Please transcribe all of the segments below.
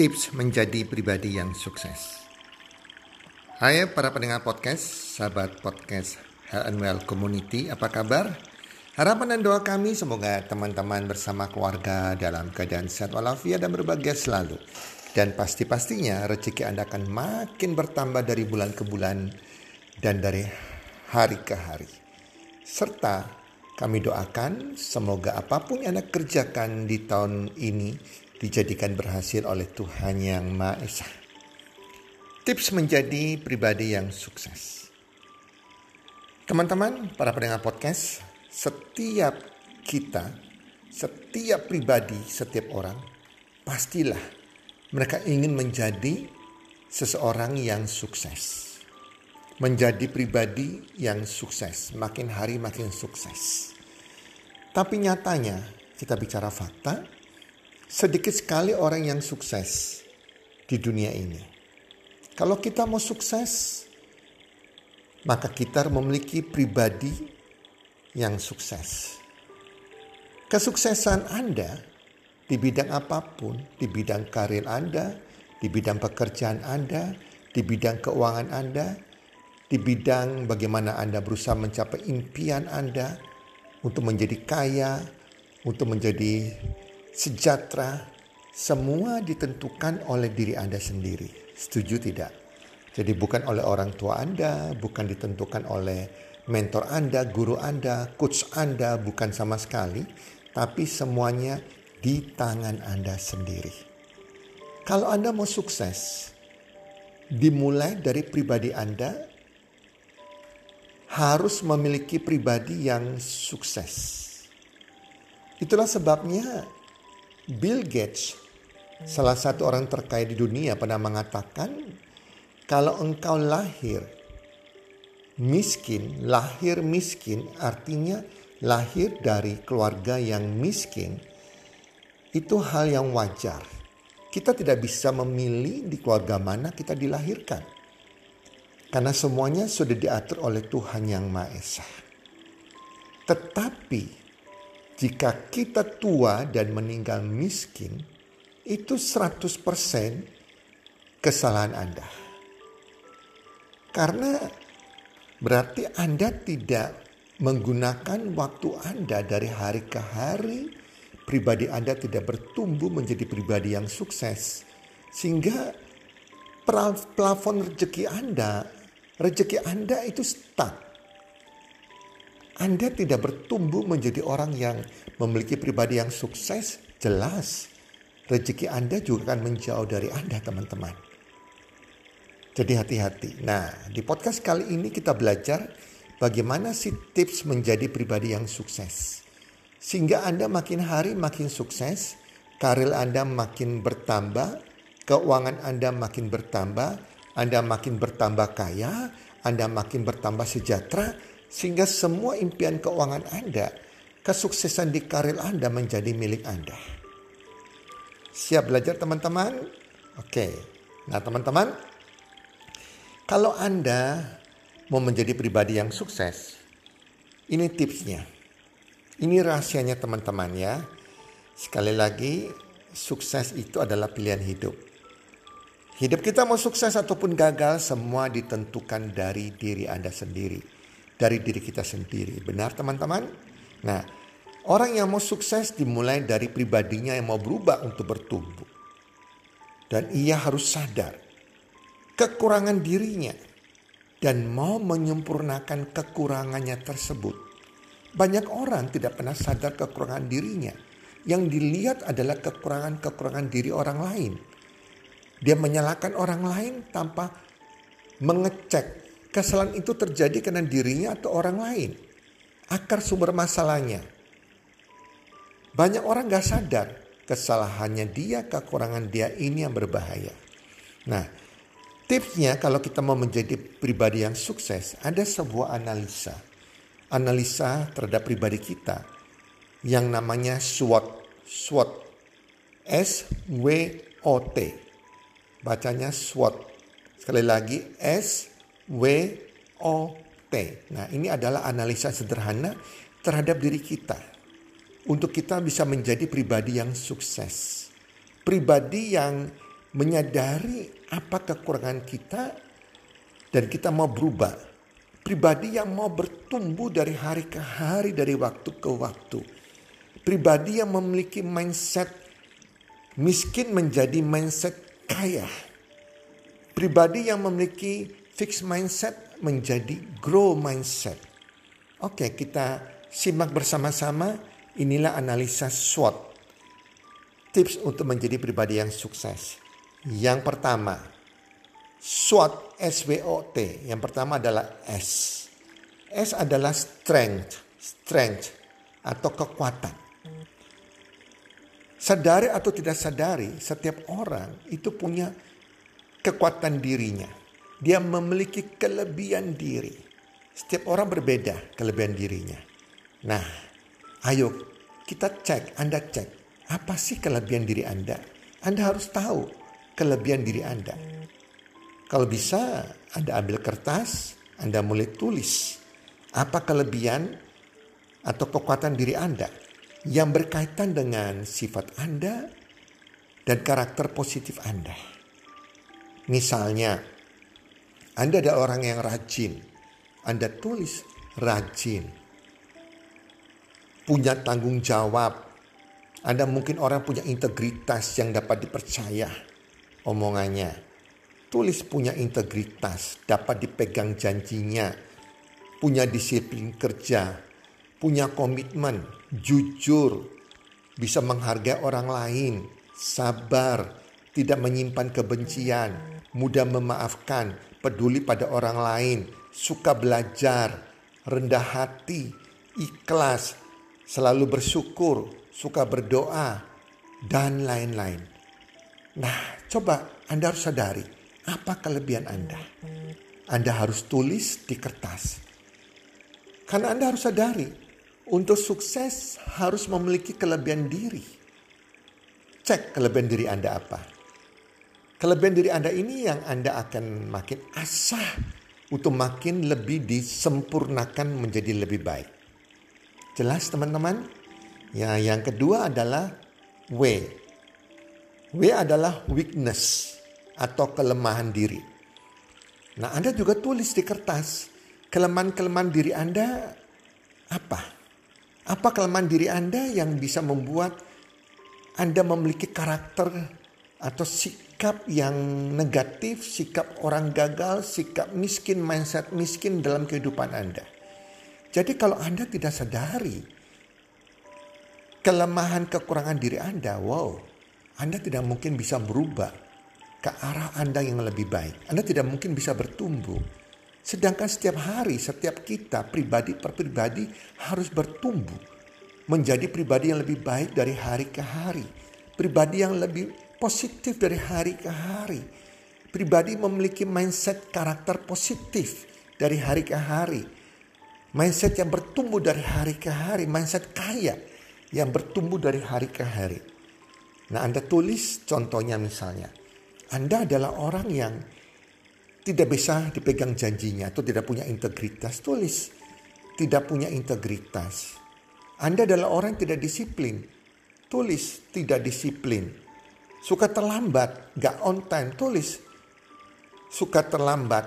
tips menjadi pribadi yang sukses. Hai para pendengar podcast, sahabat podcast Health and Well Community, apa kabar? Harapan dan doa kami semoga teman-teman bersama keluarga dalam keadaan sehat walafiat dan berbahagia selalu. Dan pasti-pastinya rezeki Anda akan makin bertambah dari bulan ke bulan dan dari hari ke hari. Serta kami doakan semoga apa pun yang Anda kerjakan di tahun ini dijadikan berhasil oleh Tuhan Yang Maha Esa. Tips menjadi pribadi yang sukses. Teman-teman, para pendengar podcast, setiap kita, setiap pribadi, setiap orang, pastilah mereka ingin menjadi seseorang yang sukses. Menjadi pribadi yang sukses, makin hari makin sukses. Tapi nyatanya, kita bicara fakta, sedikit sekali orang yang sukses di dunia ini. Kalau kita mau sukses, maka kita memiliki pribadi yang sukses. Kesuksesan Anda di bidang apa pun, di bidang karir Anda, di bidang pekerjaan Anda, di bidang keuangan Anda, di bidang bagaimana Anda berusaha mencapai impian Anda untuk menjadi kaya, untuk menjadi sejahtera, semua ditentukan oleh diri Anda sendiri. Setuju tidak? Jadi bukan oleh orang tua Anda, bukan ditentukan oleh mentor Anda, guru Anda, coach Anda, bukan sama sekali. Tapi semuanya di tangan Anda sendiri. Kalau Anda mau sukses, dimulai dari pribadi Anda harus memiliki pribadi yang sukses. Itulah sebabnya Bill Gates, salah satu orang terkaya di dunia pernah mengatakan, kalau engkau lahir miskin, lahir miskin artinya lahir dari keluarga yang miskin, itu hal yang wajar. Kita tidak bisa memilih di keluarga mana kita dilahirkan. Karena semuanya sudah diatur oleh Tuhan Yang Maha Esa. Tetapi jika kita tua dan meninggal miskin, itu 100% kesalahan Anda. Karena berarti Anda tidak menggunakan waktu Anda dari hari ke hari, pribadi Anda tidak bertumbuh menjadi pribadi yang sukses. Sehingga plafon rezeki Anda, rezeki Anda itu stuck anda tidak bertumbuh menjadi orang yang memiliki pribadi yang sukses, jelas rezeki Anda juga akan menjauh dari Anda, teman-teman. Jadi hati-hati. Nah, di podcast kali ini kita belajar bagaimana sih tips menjadi pribadi yang sukses. Sehingga Anda makin hari makin sukses, karir Anda makin bertambah, keuangan Anda makin bertambah, Anda makin bertambah kaya, Anda makin bertambah sejahtera, sehingga semua impian keuangan Anda, kesuksesan di karir Anda menjadi milik Anda. Siap belajar teman-teman? Oke. Nah teman-teman, kalau Anda mau menjadi pribadi yang sukses, ini tipsnya. Ini rahasianya teman-teman ya. Sekali lagi, sukses itu adalah pilihan hidup. Hidup kita mau sukses ataupun gagal, semua ditentukan dari diri Anda sendiri dari diri kita sendiri. Benar teman-teman? Nah, orang yang mau sukses dimulai dari pribadinya yang mau berubah untuk bertumbuh. Dan ia harus sadar kekurangan dirinya dan mau menyempurnakan kekurangannya tersebut. Banyak orang tidak pernah sadar kekurangan dirinya. Yang dilihat adalah kekurangan-kekurangan diri orang lain. Dia menyalahkan orang lain tanpa mengecek Kesalahan itu terjadi karena dirinya atau orang lain. Akar sumber masalahnya. Banyak orang gak sadar kesalahannya dia, kekurangan dia ini yang berbahaya. Nah, tipsnya kalau kita mau menjadi pribadi yang sukses, ada sebuah analisa. Analisa terhadap pribadi kita yang namanya SWOT. SWOT. S-W-O-T. Bacanya SWOT. Sekali lagi S WOT. Nah, ini adalah analisa sederhana terhadap diri kita untuk kita bisa menjadi pribadi yang sukses. Pribadi yang menyadari apa kekurangan kita dan kita mau berubah. Pribadi yang mau bertumbuh dari hari ke hari, dari waktu ke waktu. Pribadi yang memiliki mindset miskin menjadi mindset kaya. Pribadi yang memiliki fixed mindset menjadi grow mindset. Oke, kita simak bersama-sama. Inilah analisa SWOT. Tips untuk menjadi pribadi yang sukses. Yang pertama, SWOT, S-W-O-T. Yang pertama adalah S. S adalah strength, strength atau kekuatan. Sadari atau tidak sadari, setiap orang itu punya kekuatan dirinya. Dia memiliki kelebihan diri. Setiap orang berbeda kelebihan dirinya. Nah, ayo kita cek, Anda cek. Apa sih kelebihan diri Anda? Anda harus tahu kelebihan diri Anda. Kalau bisa, Anda ambil kertas, Anda mulai tulis apa kelebihan atau kekuatan diri Anda yang berkaitan dengan sifat Anda dan karakter positif Anda. Misalnya, Anda adalah orang yang rajin. Anda tulis rajin. Punya tanggung jawab. Anda mungkin orang punya integritas yang dapat dipercaya omongannya. Tulis punya integritas, dapat dipegang janjinya, punya disiplin kerja, punya komitmen, jujur, bisa menghargai orang lain, sabar, tidak menyimpan kebencian, mudah memaafkan, peduli pada orang lain, suka belajar, rendah hati, ikhlas, selalu bersyukur, suka berdoa, dan lain-lain. Nah, coba Anda harus sadari apa kelebihan Anda. Anda harus tulis di kertas. Karena Anda harus sadari untuk sukses harus memiliki kelebihan diri. Cek kelebihan diri Anda apa. Kelebihan diri Anda ini yang Anda akan makin asah untuk makin lebih disempurnakan menjadi lebih baik. Jelas teman-teman? Ya, yang kedua adalah W. W adalah weakness atau kelemahan diri. Nah, Anda juga tulis di kertas kelemahan-kelemahan diri Anda apa? Apa kelemahan diri Anda yang bisa membuat Anda memiliki karakter atau sikap yang negatif, sikap orang gagal, sikap miskin, mindset miskin dalam kehidupan Anda. Jadi kalau Anda tidak sadari kelemahan kekurangan diri Anda, wow, Anda tidak mungkin bisa berubah ke arah Anda yang lebih baik. Anda tidak mungkin bisa bertumbuh. Sedangkan setiap hari, setiap kita pribadi per pribadi harus bertumbuh menjadi pribadi yang lebih baik dari hari ke hari. Pribadi yang lebih positif dari hari ke hari. Pribadi memiliki mindset karakter positif dari hari ke hari. Mindset yang bertumbuh dari hari ke hari. Mindset kaya yang bertumbuh dari hari ke hari. Nah Anda tulis contohnya misalnya. Anda adalah orang yang tidak bisa dipegang janjinya atau tidak punya integritas, tulis tidak punya integritas. Anda adalah orang yang tidak disiplin, tulis tidak disiplin. Suka terlambat, gak on time, tulis suka terlambat,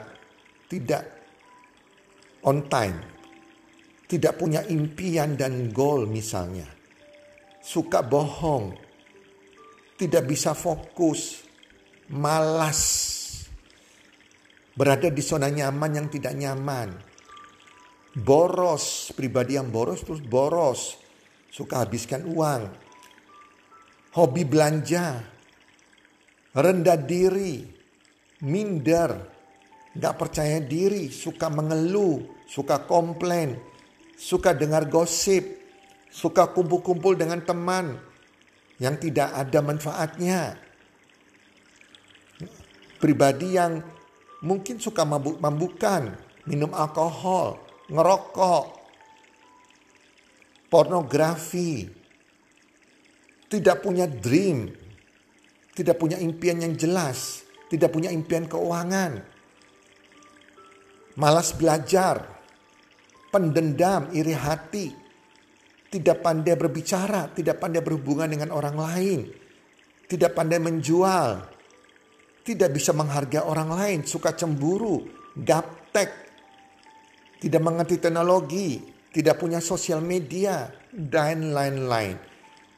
tidak on time, tidak punya impian dan goal misalnya, suka bohong, tidak bisa fokus, malas, Berada di zona nyaman yang tidak nyaman. Boros, pribadi yang boros terus boros. Suka habiskan uang. Hobi belanja. Rendah diri. Minder. Gak percaya diri. Suka mengeluh. Suka komplain. Suka dengar gosip. Suka kumpul-kumpul dengan teman yang tidak ada manfaatnya. Pribadi yang mungkin suka mabuk-mabukan, minum alkohol, ngerokok, pornografi, tidak punya dream, tidak punya impian yang jelas, tidak punya impian keuangan, malas belajar, pendendam, iri hati, tidak pandai berbicara, tidak pandai berhubungan dengan orang lain, tidak pandai menjual, tidak bisa menghargai orang lain, suka cemburu, gaptek, tidak mengerti teknologi, tidak punya sosial media, dan lain-lain.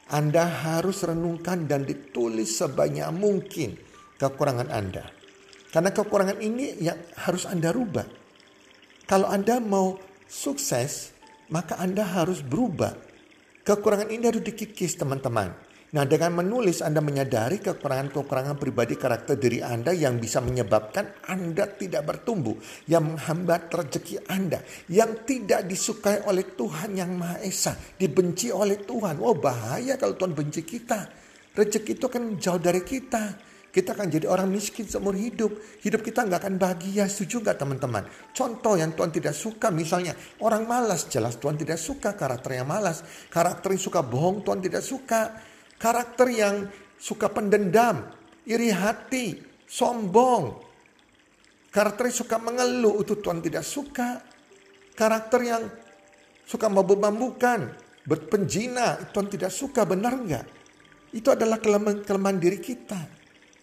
Anda harus renungkan dan ditulis sebanyak mungkin kekurangan Anda. Karena kekurangan ini yang harus Anda rubah. Kalau Anda mau sukses, maka Anda harus berubah. Kekurangan ini harus dikikis teman-teman. Nah dengan menulis Anda menyadari kekurangan-kekurangan pribadi karakter diri Anda yang bisa menyebabkan Anda tidak bertumbuh. Yang menghambat rezeki Anda. Yang tidak disukai oleh Tuhan yang Maha Esa. Dibenci oleh Tuhan. Oh bahaya kalau Tuhan benci kita. Rezeki itu kan jauh dari kita. Kita akan jadi orang miskin seumur hidup. Hidup kita nggak akan bahagia. Setuju nggak teman-teman? Contoh yang Tuhan tidak suka misalnya. Orang malas. Jelas Tuhan tidak suka karakternya malas. Karakter yang suka bohong Tuhan tidak suka Karakter yang suka pendendam, iri hati, sombong. Karakter yang suka mengeluh itu Tuhan tidak suka. Karakter yang suka mabuk-mabukan, berpenjina, Tuhan tidak suka, benar enggak? Itu adalah kelemahan-kelemahan diri kita.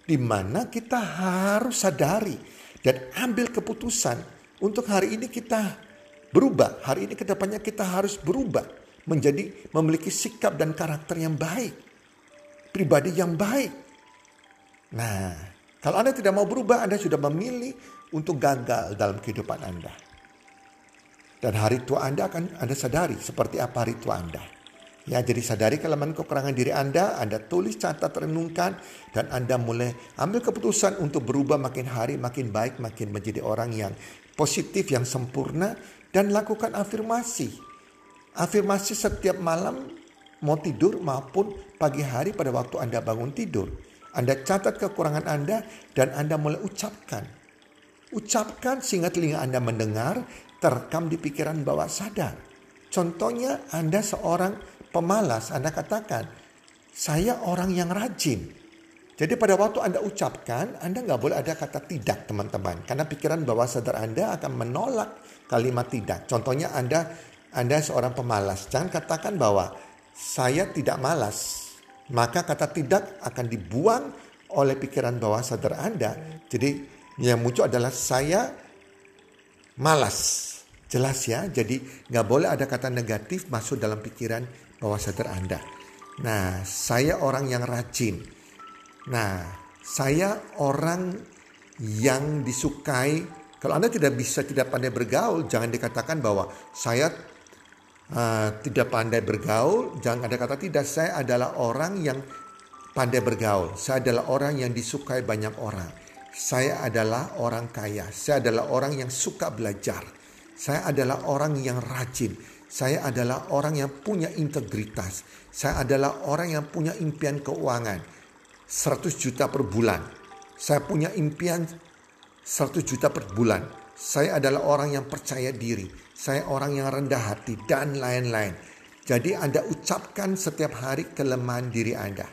Di mana kita harus sadari dan ambil keputusan untuk hari ini kita berubah. Hari ini ke depannya kita harus berubah menjadi memiliki sikap dan karakter yang baik pribadi yang baik. Nah, kalau Anda tidak mau berubah, Anda sudah memilih untuk gagal dalam kehidupan Anda. Dan hari tua Anda akan Anda sadari seperti apa hari tua Anda. Ya, jadi sadari kelemahan kekurangan diri Anda, Anda tulis, catat, renungkan, dan Anda mulai ambil keputusan untuk berubah makin hari, makin baik, makin menjadi orang yang positif, yang sempurna, dan lakukan afirmasi. Afirmasi setiap malam mau tidur maupun pagi hari pada waktu Anda bangun tidur. Anda catat kekurangan Anda dan Anda mulai ucapkan. Ucapkan sehingga telinga Anda mendengar, terekam di pikiran bawah sadar. Contohnya Anda seorang pemalas, Anda katakan, saya orang yang rajin. Jadi pada waktu Anda ucapkan, Anda nggak boleh ada kata tidak teman-teman. Karena pikiran bawah sadar Anda akan menolak kalimat tidak. Contohnya Anda Anda seorang pemalas. Jangan katakan bahwa saya tidak malas, maka kata tidak akan dibuang oleh pikiran bawah sadar Anda. Jadi yang muncul adalah saya malas. Jelas ya, jadi nggak boleh ada kata negatif masuk dalam pikiran bawah sadar Anda. Nah, saya orang yang rajin. Nah, saya orang yang disukai. Kalau Anda tidak bisa, tidak pandai bergaul, jangan dikatakan bahwa saya uh, tidak pandai bergaul, jangan ada kata tidak. Saya adalah orang yang pandai bergaul. Saya adalah orang yang disukai banyak orang. Saya adalah orang kaya. Saya adalah orang yang suka belajar. Saya adalah orang yang rajin. Saya adalah orang yang punya integritas. Saya adalah orang yang punya impian keuangan. 100 juta per bulan. Saya punya impian 100 juta per bulan. Saya adalah orang yang percaya diri saya orang yang rendah hati, dan lain-lain. Jadi Anda ucapkan setiap hari kelemahan diri Anda.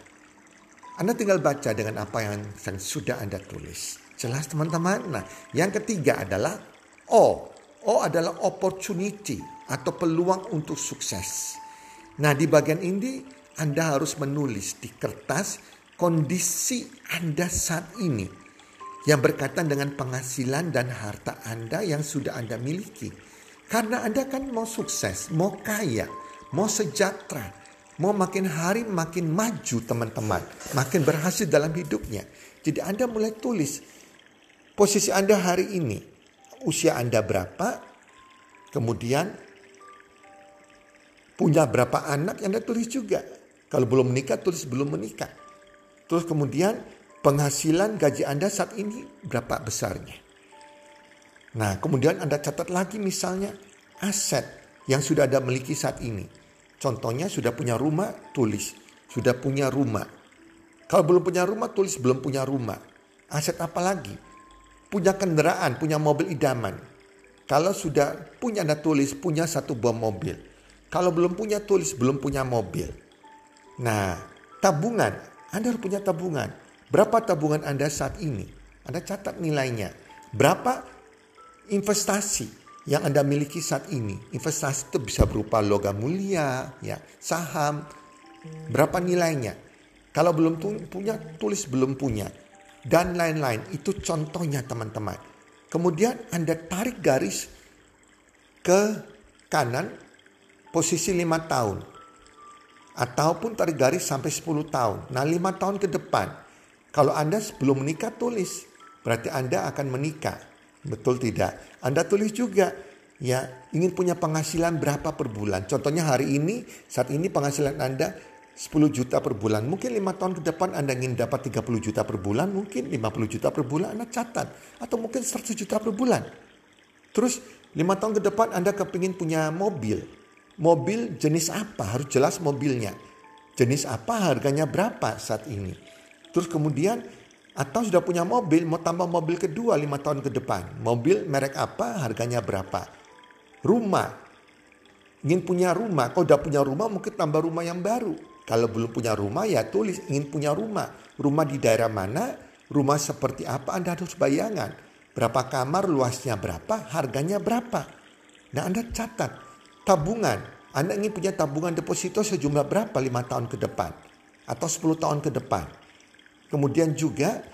Anda tinggal baca dengan apa yang sudah Anda tulis. Jelas teman-teman? Nah yang ketiga adalah O. O adalah opportunity atau peluang untuk sukses. Nah di bagian ini Anda harus menulis di kertas kondisi Anda saat ini yang berkaitan dengan penghasilan dan harta Anda yang sudah Anda miliki. Karena Anda kan mau sukses, mau kaya, mau sejahtera, mau makin hari makin maju teman-teman, makin berhasil dalam hidupnya. Jadi Anda mulai tulis posisi Anda hari ini, usia Anda berapa, kemudian punya berapa anak yang Anda tulis juga. Kalau belum menikah, tulis belum menikah. Terus kemudian penghasilan gaji Anda saat ini berapa besarnya. Nah, kemudian Anda catat lagi misalnya aset yang sudah Anda miliki saat ini. Contohnya sudah punya rumah, tulis. Sudah punya rumah. Kalau belum punya rumah, tulis belum punya rumah. Aset apa lagi? Punya kendaraan, punya mobil idaman. Kalau sudah punya Anda tulis, punya satu buah mobil. Kalau belum punya, tulis belum punya mobil. Nah, tabungan. Anda harus punya tabungan. Berapa tabungan Anda saat ini? Anda catat nilainya. Berapa investasi yang Anda miliki saat ini. Investasi itu bisa berupa logam mulia, ya, saham. Berapa nilainya? Kalau belum punya, tulis belum punya. dan lain-lain. Itu contohnya teman-teman. Kemudian Anda tarik garis ke kanan posisi lima tahun. Ataupun tarik garis sampai 10 tahun. Nah lima tahun ke depan. Kalau Anda sebelum menikah tulis. Berarti Anda akan menikah. Betul tidak? Anda tulis juga ya ingin punya penghasilan berapa per bulan. Contohnya hari ini, saat ini penghasilan Anda 10 juta per bulan. Mungkin lima tahun ke depan Anda ingin dapat 30 juta per bulan, mungkin 50 juta per bulan Anda catat. Atau mungkin 100 juta per bulan. Terus lima tahun ke depan Anda kepingin punya mobil. Mobil jenis apa? Harus jelas mobilnya. Jenis apa, harganya berapa saat ini. Terus kemudian atau sudah punya mobil, mau tambah mobil kedua lima tahun ke depan. Mobil merek apa, harganya berapa. Rumah, ingin punya rumah. Kalau udah punya rumah mungkin tambah rumah yang baru kalau belum punya rumah ya tulis ingin punya rumah. Rumah di daerah mana? Rumah seperti apa? Anda harus bayangan. Berapa kamar, luasnya berapa, harganya berapa. Nah Anda catat. Tabungan. Anda ingin punya tabungan deposito sejumlah berapa lima tahun ke depan. Atau 10 tahun ke depan. Kemudian juga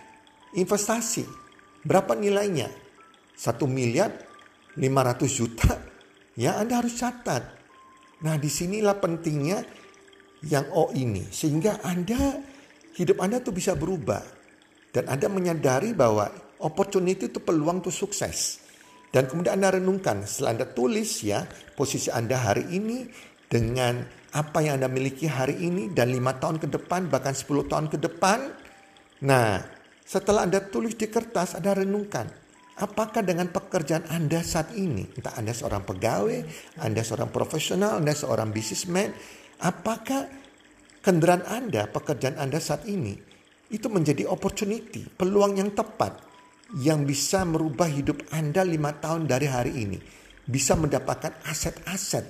investasi. Berapa nilainya? Satu miliar 500 juta. Ya Anda harus catat. Nah di sinilah pentingnya yang O ini. Sehingga Anda, hidup Anda tuh bisa berubah. Dan Anda menyadari bahwa opportunity itu peluang tuh sukses. Dan kemudian Anda renungkan, setelah Anda tulis ya, posisi Anda hari ini dengan apa yang Anda miliki hari ini dan lima tahun ke depan, bahkan 10 tahun ke depan. Nah, setelah Anda tulis di kertas, Anda renungkan, apakah dengan pekerjaan Anda saat ini, entah Anda seorang pegawai, Anda seorang profesional, Anda seorang businessman, Apakah kendaraan Anda, pekerjaan Anda saat ini itu menjadi opportunity, peluang yang tepat yang bisa merubah hidup Anda lima tahun dari hari ini. Bisa mendapatkan aset-aset,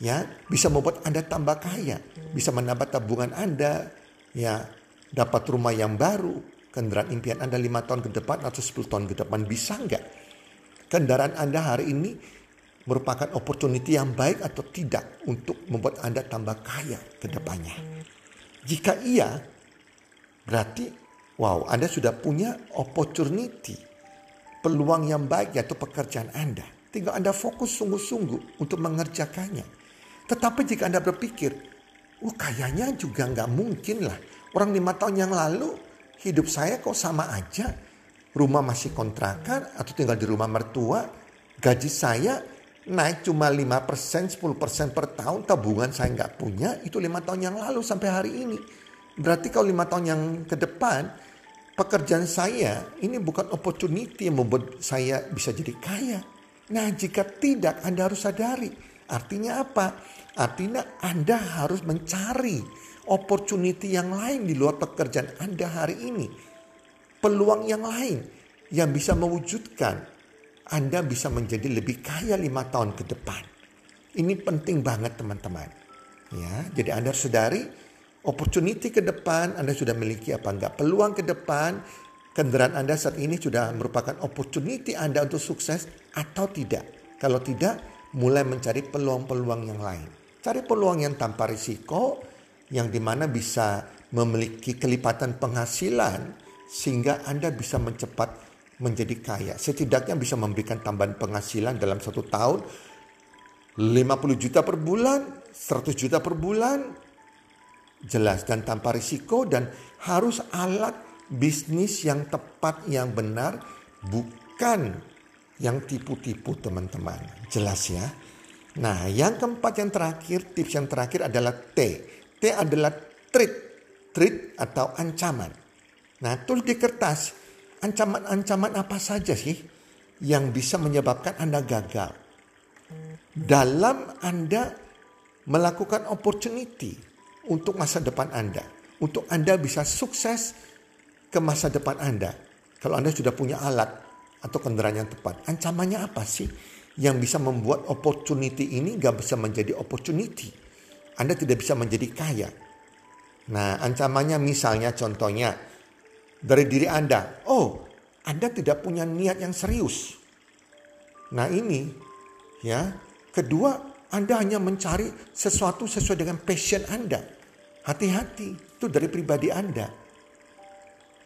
ya, bisa membuat Anda tambah kaya, bisa menambah tabungan Anda, ya, dapat rumah yang baru, kendaraan impian Anda lima tahun ke depan atau 10 tahun ke depan bisa nggak? Kendaraan Anda hari ini merupakan opportunity yang baik atau tidak untuk membuat Anda tambah kaya ke depannya. Jika iya, berarti wow, Anda sudah punya opportunity, peluang yang baik yaitu pekerjaan Anda. Tinggal Anda fokus sungguh-sungguh untuk mengerjakannya. Tetapi jika Anda berpikir, oh kayaknya juga nggak mungkin lah. Orang lima tahun yang lalu hidup saya kok sama aja. Rumah masih kontrakan atau tinggal di rumah mertua. Gaji saya naik cuma 5%, 10% per tahun, tabungan saya nggak punya, itu lima tahun yang lalu sampai hari ini. Berarti kalau lima tahun yang ke depan, pekerjaan saya ini bukan opportunity yang membuat saya bisa jadi kaya. Nah jika tidak, Anda harus sadari. Artinya apa? Artinya Anda harus mencari opportunity yang lain di luar pekerjaan Anda hari ini. Peluang yang lain yang bisa mewujudkan anda bisa menjadi lebih kaya lima tahun ke depan. Ini penting banget teman-teman. Ya, jadi Anda sadari opportunity ke depan Anda sudah miliki apa enggak. Peluang ke depan kendaraan Anda saat ini sudah merupakan opportunity Anda untuk sukses atau tidak. Kalau tidak, mulai mencari peluang-peluang yang lain. Cari peluang yang tanpa risiko, yang di mana bisa memiliki kelipatan penghasilan sehingga Anda bisa mencepat menjadi kaya. Setidaknya bisa memberikan tambahan penghasilan dalam satu tahun 50 juta per bulan, 100 juta per bulan. Jelas dan tanpa risiko dan harus alat bisnis yang tepat, yang benar, bukan yang tipu-tipu teman-teman. Jelas ya. Nah yang keempat yang terakhir, tips yang terakhir adalah T. T adalah treat, treat atau ancaman. Nah tulis di kertas, ancaman-ancaman apa saja sih yang bisa menyebabkan Anda gagal? Dalam Anda melakukan opportunity untuk masa depan Anda. Untuk Anda bisa sukses ke masa depan Anda. Kalau Anda sudah punya alat atau kendaraan yang tepat. Ancamannya apa sih? Yang bisa membuat opportunity ini gak bisa menjadi opportunity. Anda tidak bisa menjadi kaya. Nah ancamannya misalnya contohnya dari diri Anda. Oh, Anda tidak punya niat yang serius. Nah ini ya. Kedua, Anda hanya mencari sesuatu sesuai dengan passion Anda. Hati-hati, itu dari pribadi Anda.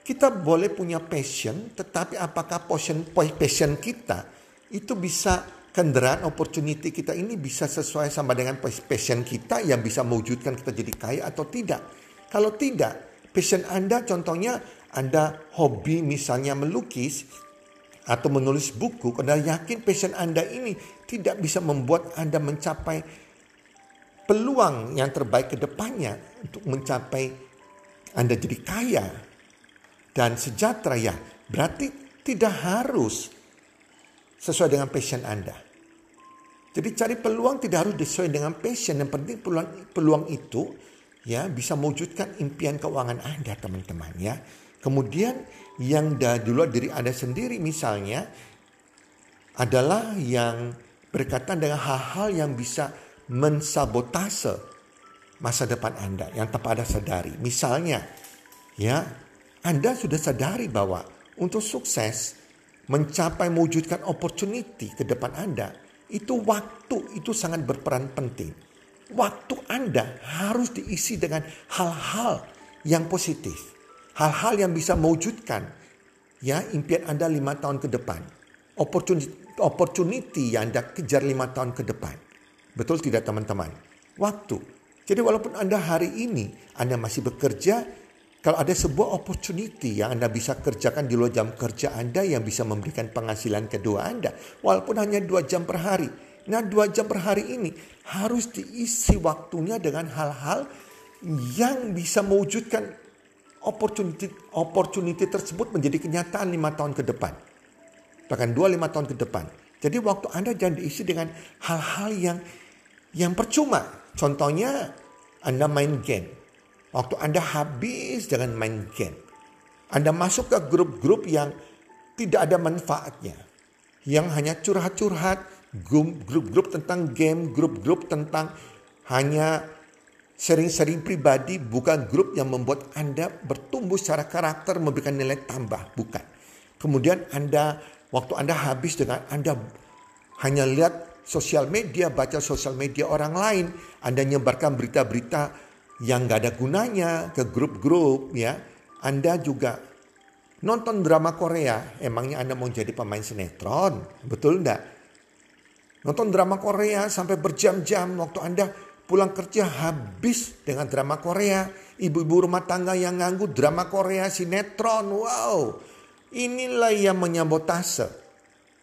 Kita boleh punya passion, tetapi apakah passion passion kita itu bisa kendaraan opportunity kita ini bisa sesuai sama dengan passion kita yang bisa mewujudkan kita jadi kaya atau tidak. Kalau tidak, passion Anda contohnya Anda hobi misalnya melukis atau menulis buku, Anda yakin passion Anda ini tidak bisa membuat Anda mencapai peluang yang terbaik ke depannya untuk mencapai Anda jadi kaya dan sejahtera ya. Berarti tidak harus sesuai dengan passion Anda. Jadi cari peluang tidak harus sesuai dengan passion. Yang penting peluang, peluang itu ya bisa mewujudkan impian keuangan Anda teman-teman ya. Kemudian yang dah dulu diri Anda sendiri misalnya adalah yang berkaitan dengan hal-hal yang bisa mensabotase masa depan Anda yang tanpa Anda sadari. Misalnya ya Anda sudah sadari bahwa untuk sukses mencapai mewujudkan opportunity ke depan Anda, itu waktu itu sangat berperan penting. Waktu Anda harus diisi dengan hal-hal yang positif. Hal-hal yang bisa mewujudkan ya impian Anda lima tahun ke depan. Opportunity, opportunity yang Anda kejar lima tahun ke depan. Betul tidak teman-teman? Waktu. Jadi walaupun Anda hari ini Anda masih bekerja, kalau ada sebuah opportunity yang Anda bisa kerjakan di luar jam kerja Anda yang bisa memberikan penghasilan kedua Anda. Walaupun hanya dua jam per hari. Nah dua jam per hari ini harus diisi waktunya dengan hal-hal yang bisa mewujudkan opportunity, opportunity tersebut menjadi kenyataan lima tahun ke depan. Bahkan dua lima tahun ke depan. Jadi waktu Anda jangan diisi dengan hal-hal yang yang percuma. Contohnya Anda main game Waktu Anda habis dengan main game. Anda masuk ke grup-grup yang tidak ada manfaatnya. Yang hanya curhat-curhat, grup-grup tentang game, grup-grup tentang hanya sering-sering pribadi, bukan grup yang membuat Anda bertumbuh secara karakter, memberikan nilai tambah, bukan. Kemudian Anda, waktu Anda habis dengan Anda hanya lihat sosial media, baca sosial media orang lain, Anda nyebarkan berita-berita yang gak ada gunanya ke grup-grup ya. Anda juga nonton drama Korea, emangnya Anda mau jadi pemain sinetron? Betul enggak? Nonton drama Korea sampai berjam-jam waktu Anda pulang kerja habis dengan drama Korea. Ibu-ibu rumah tangga yang nganggu drama Korea sinetron. Wow. Inilah yang menyabotase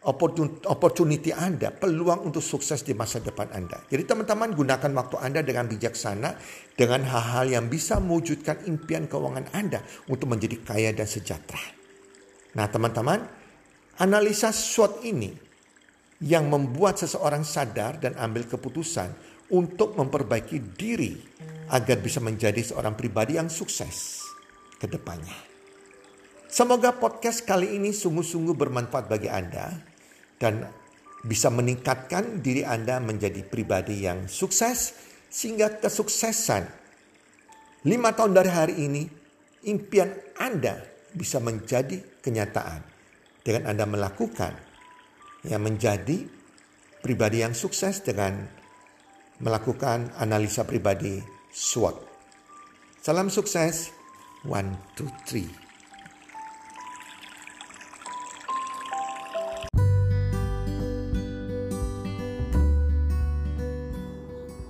opportunity Anda, peluang untuk sukses di masa depan Anda. Jadi teman-teman gunakan waktu Anda dengan bijaksana, dengan hal-hal yang bisa mewujudkan impian keuangan Anda untuk menjadi kaya dan sejahtera. Nah teman-teman, analisa SWOT ini yang membuat seseorang sadar dan ambil keputusan untuk memperbaiki diri agar bisa menjadi seorang pribadi yang sukses ke depannya. Semoga podcast kali ini sungguh-sungguh bermanfaat bagi Anda dan bisa meningkatkan diri Anda menjadi pribadi yang sukses sehingga kesuksesan lima tahun dari hari ini impian Anda bisa menjadi kenyataan dengan Anda melakukan yang menjadi pribadi yang sukses dengan melakukan analisa pribadi SWOT. Salam sukses. One, two, three.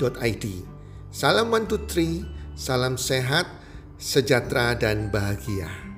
www.salam123.id. Salam 123, salam sehat, sejahtera dan bahagia.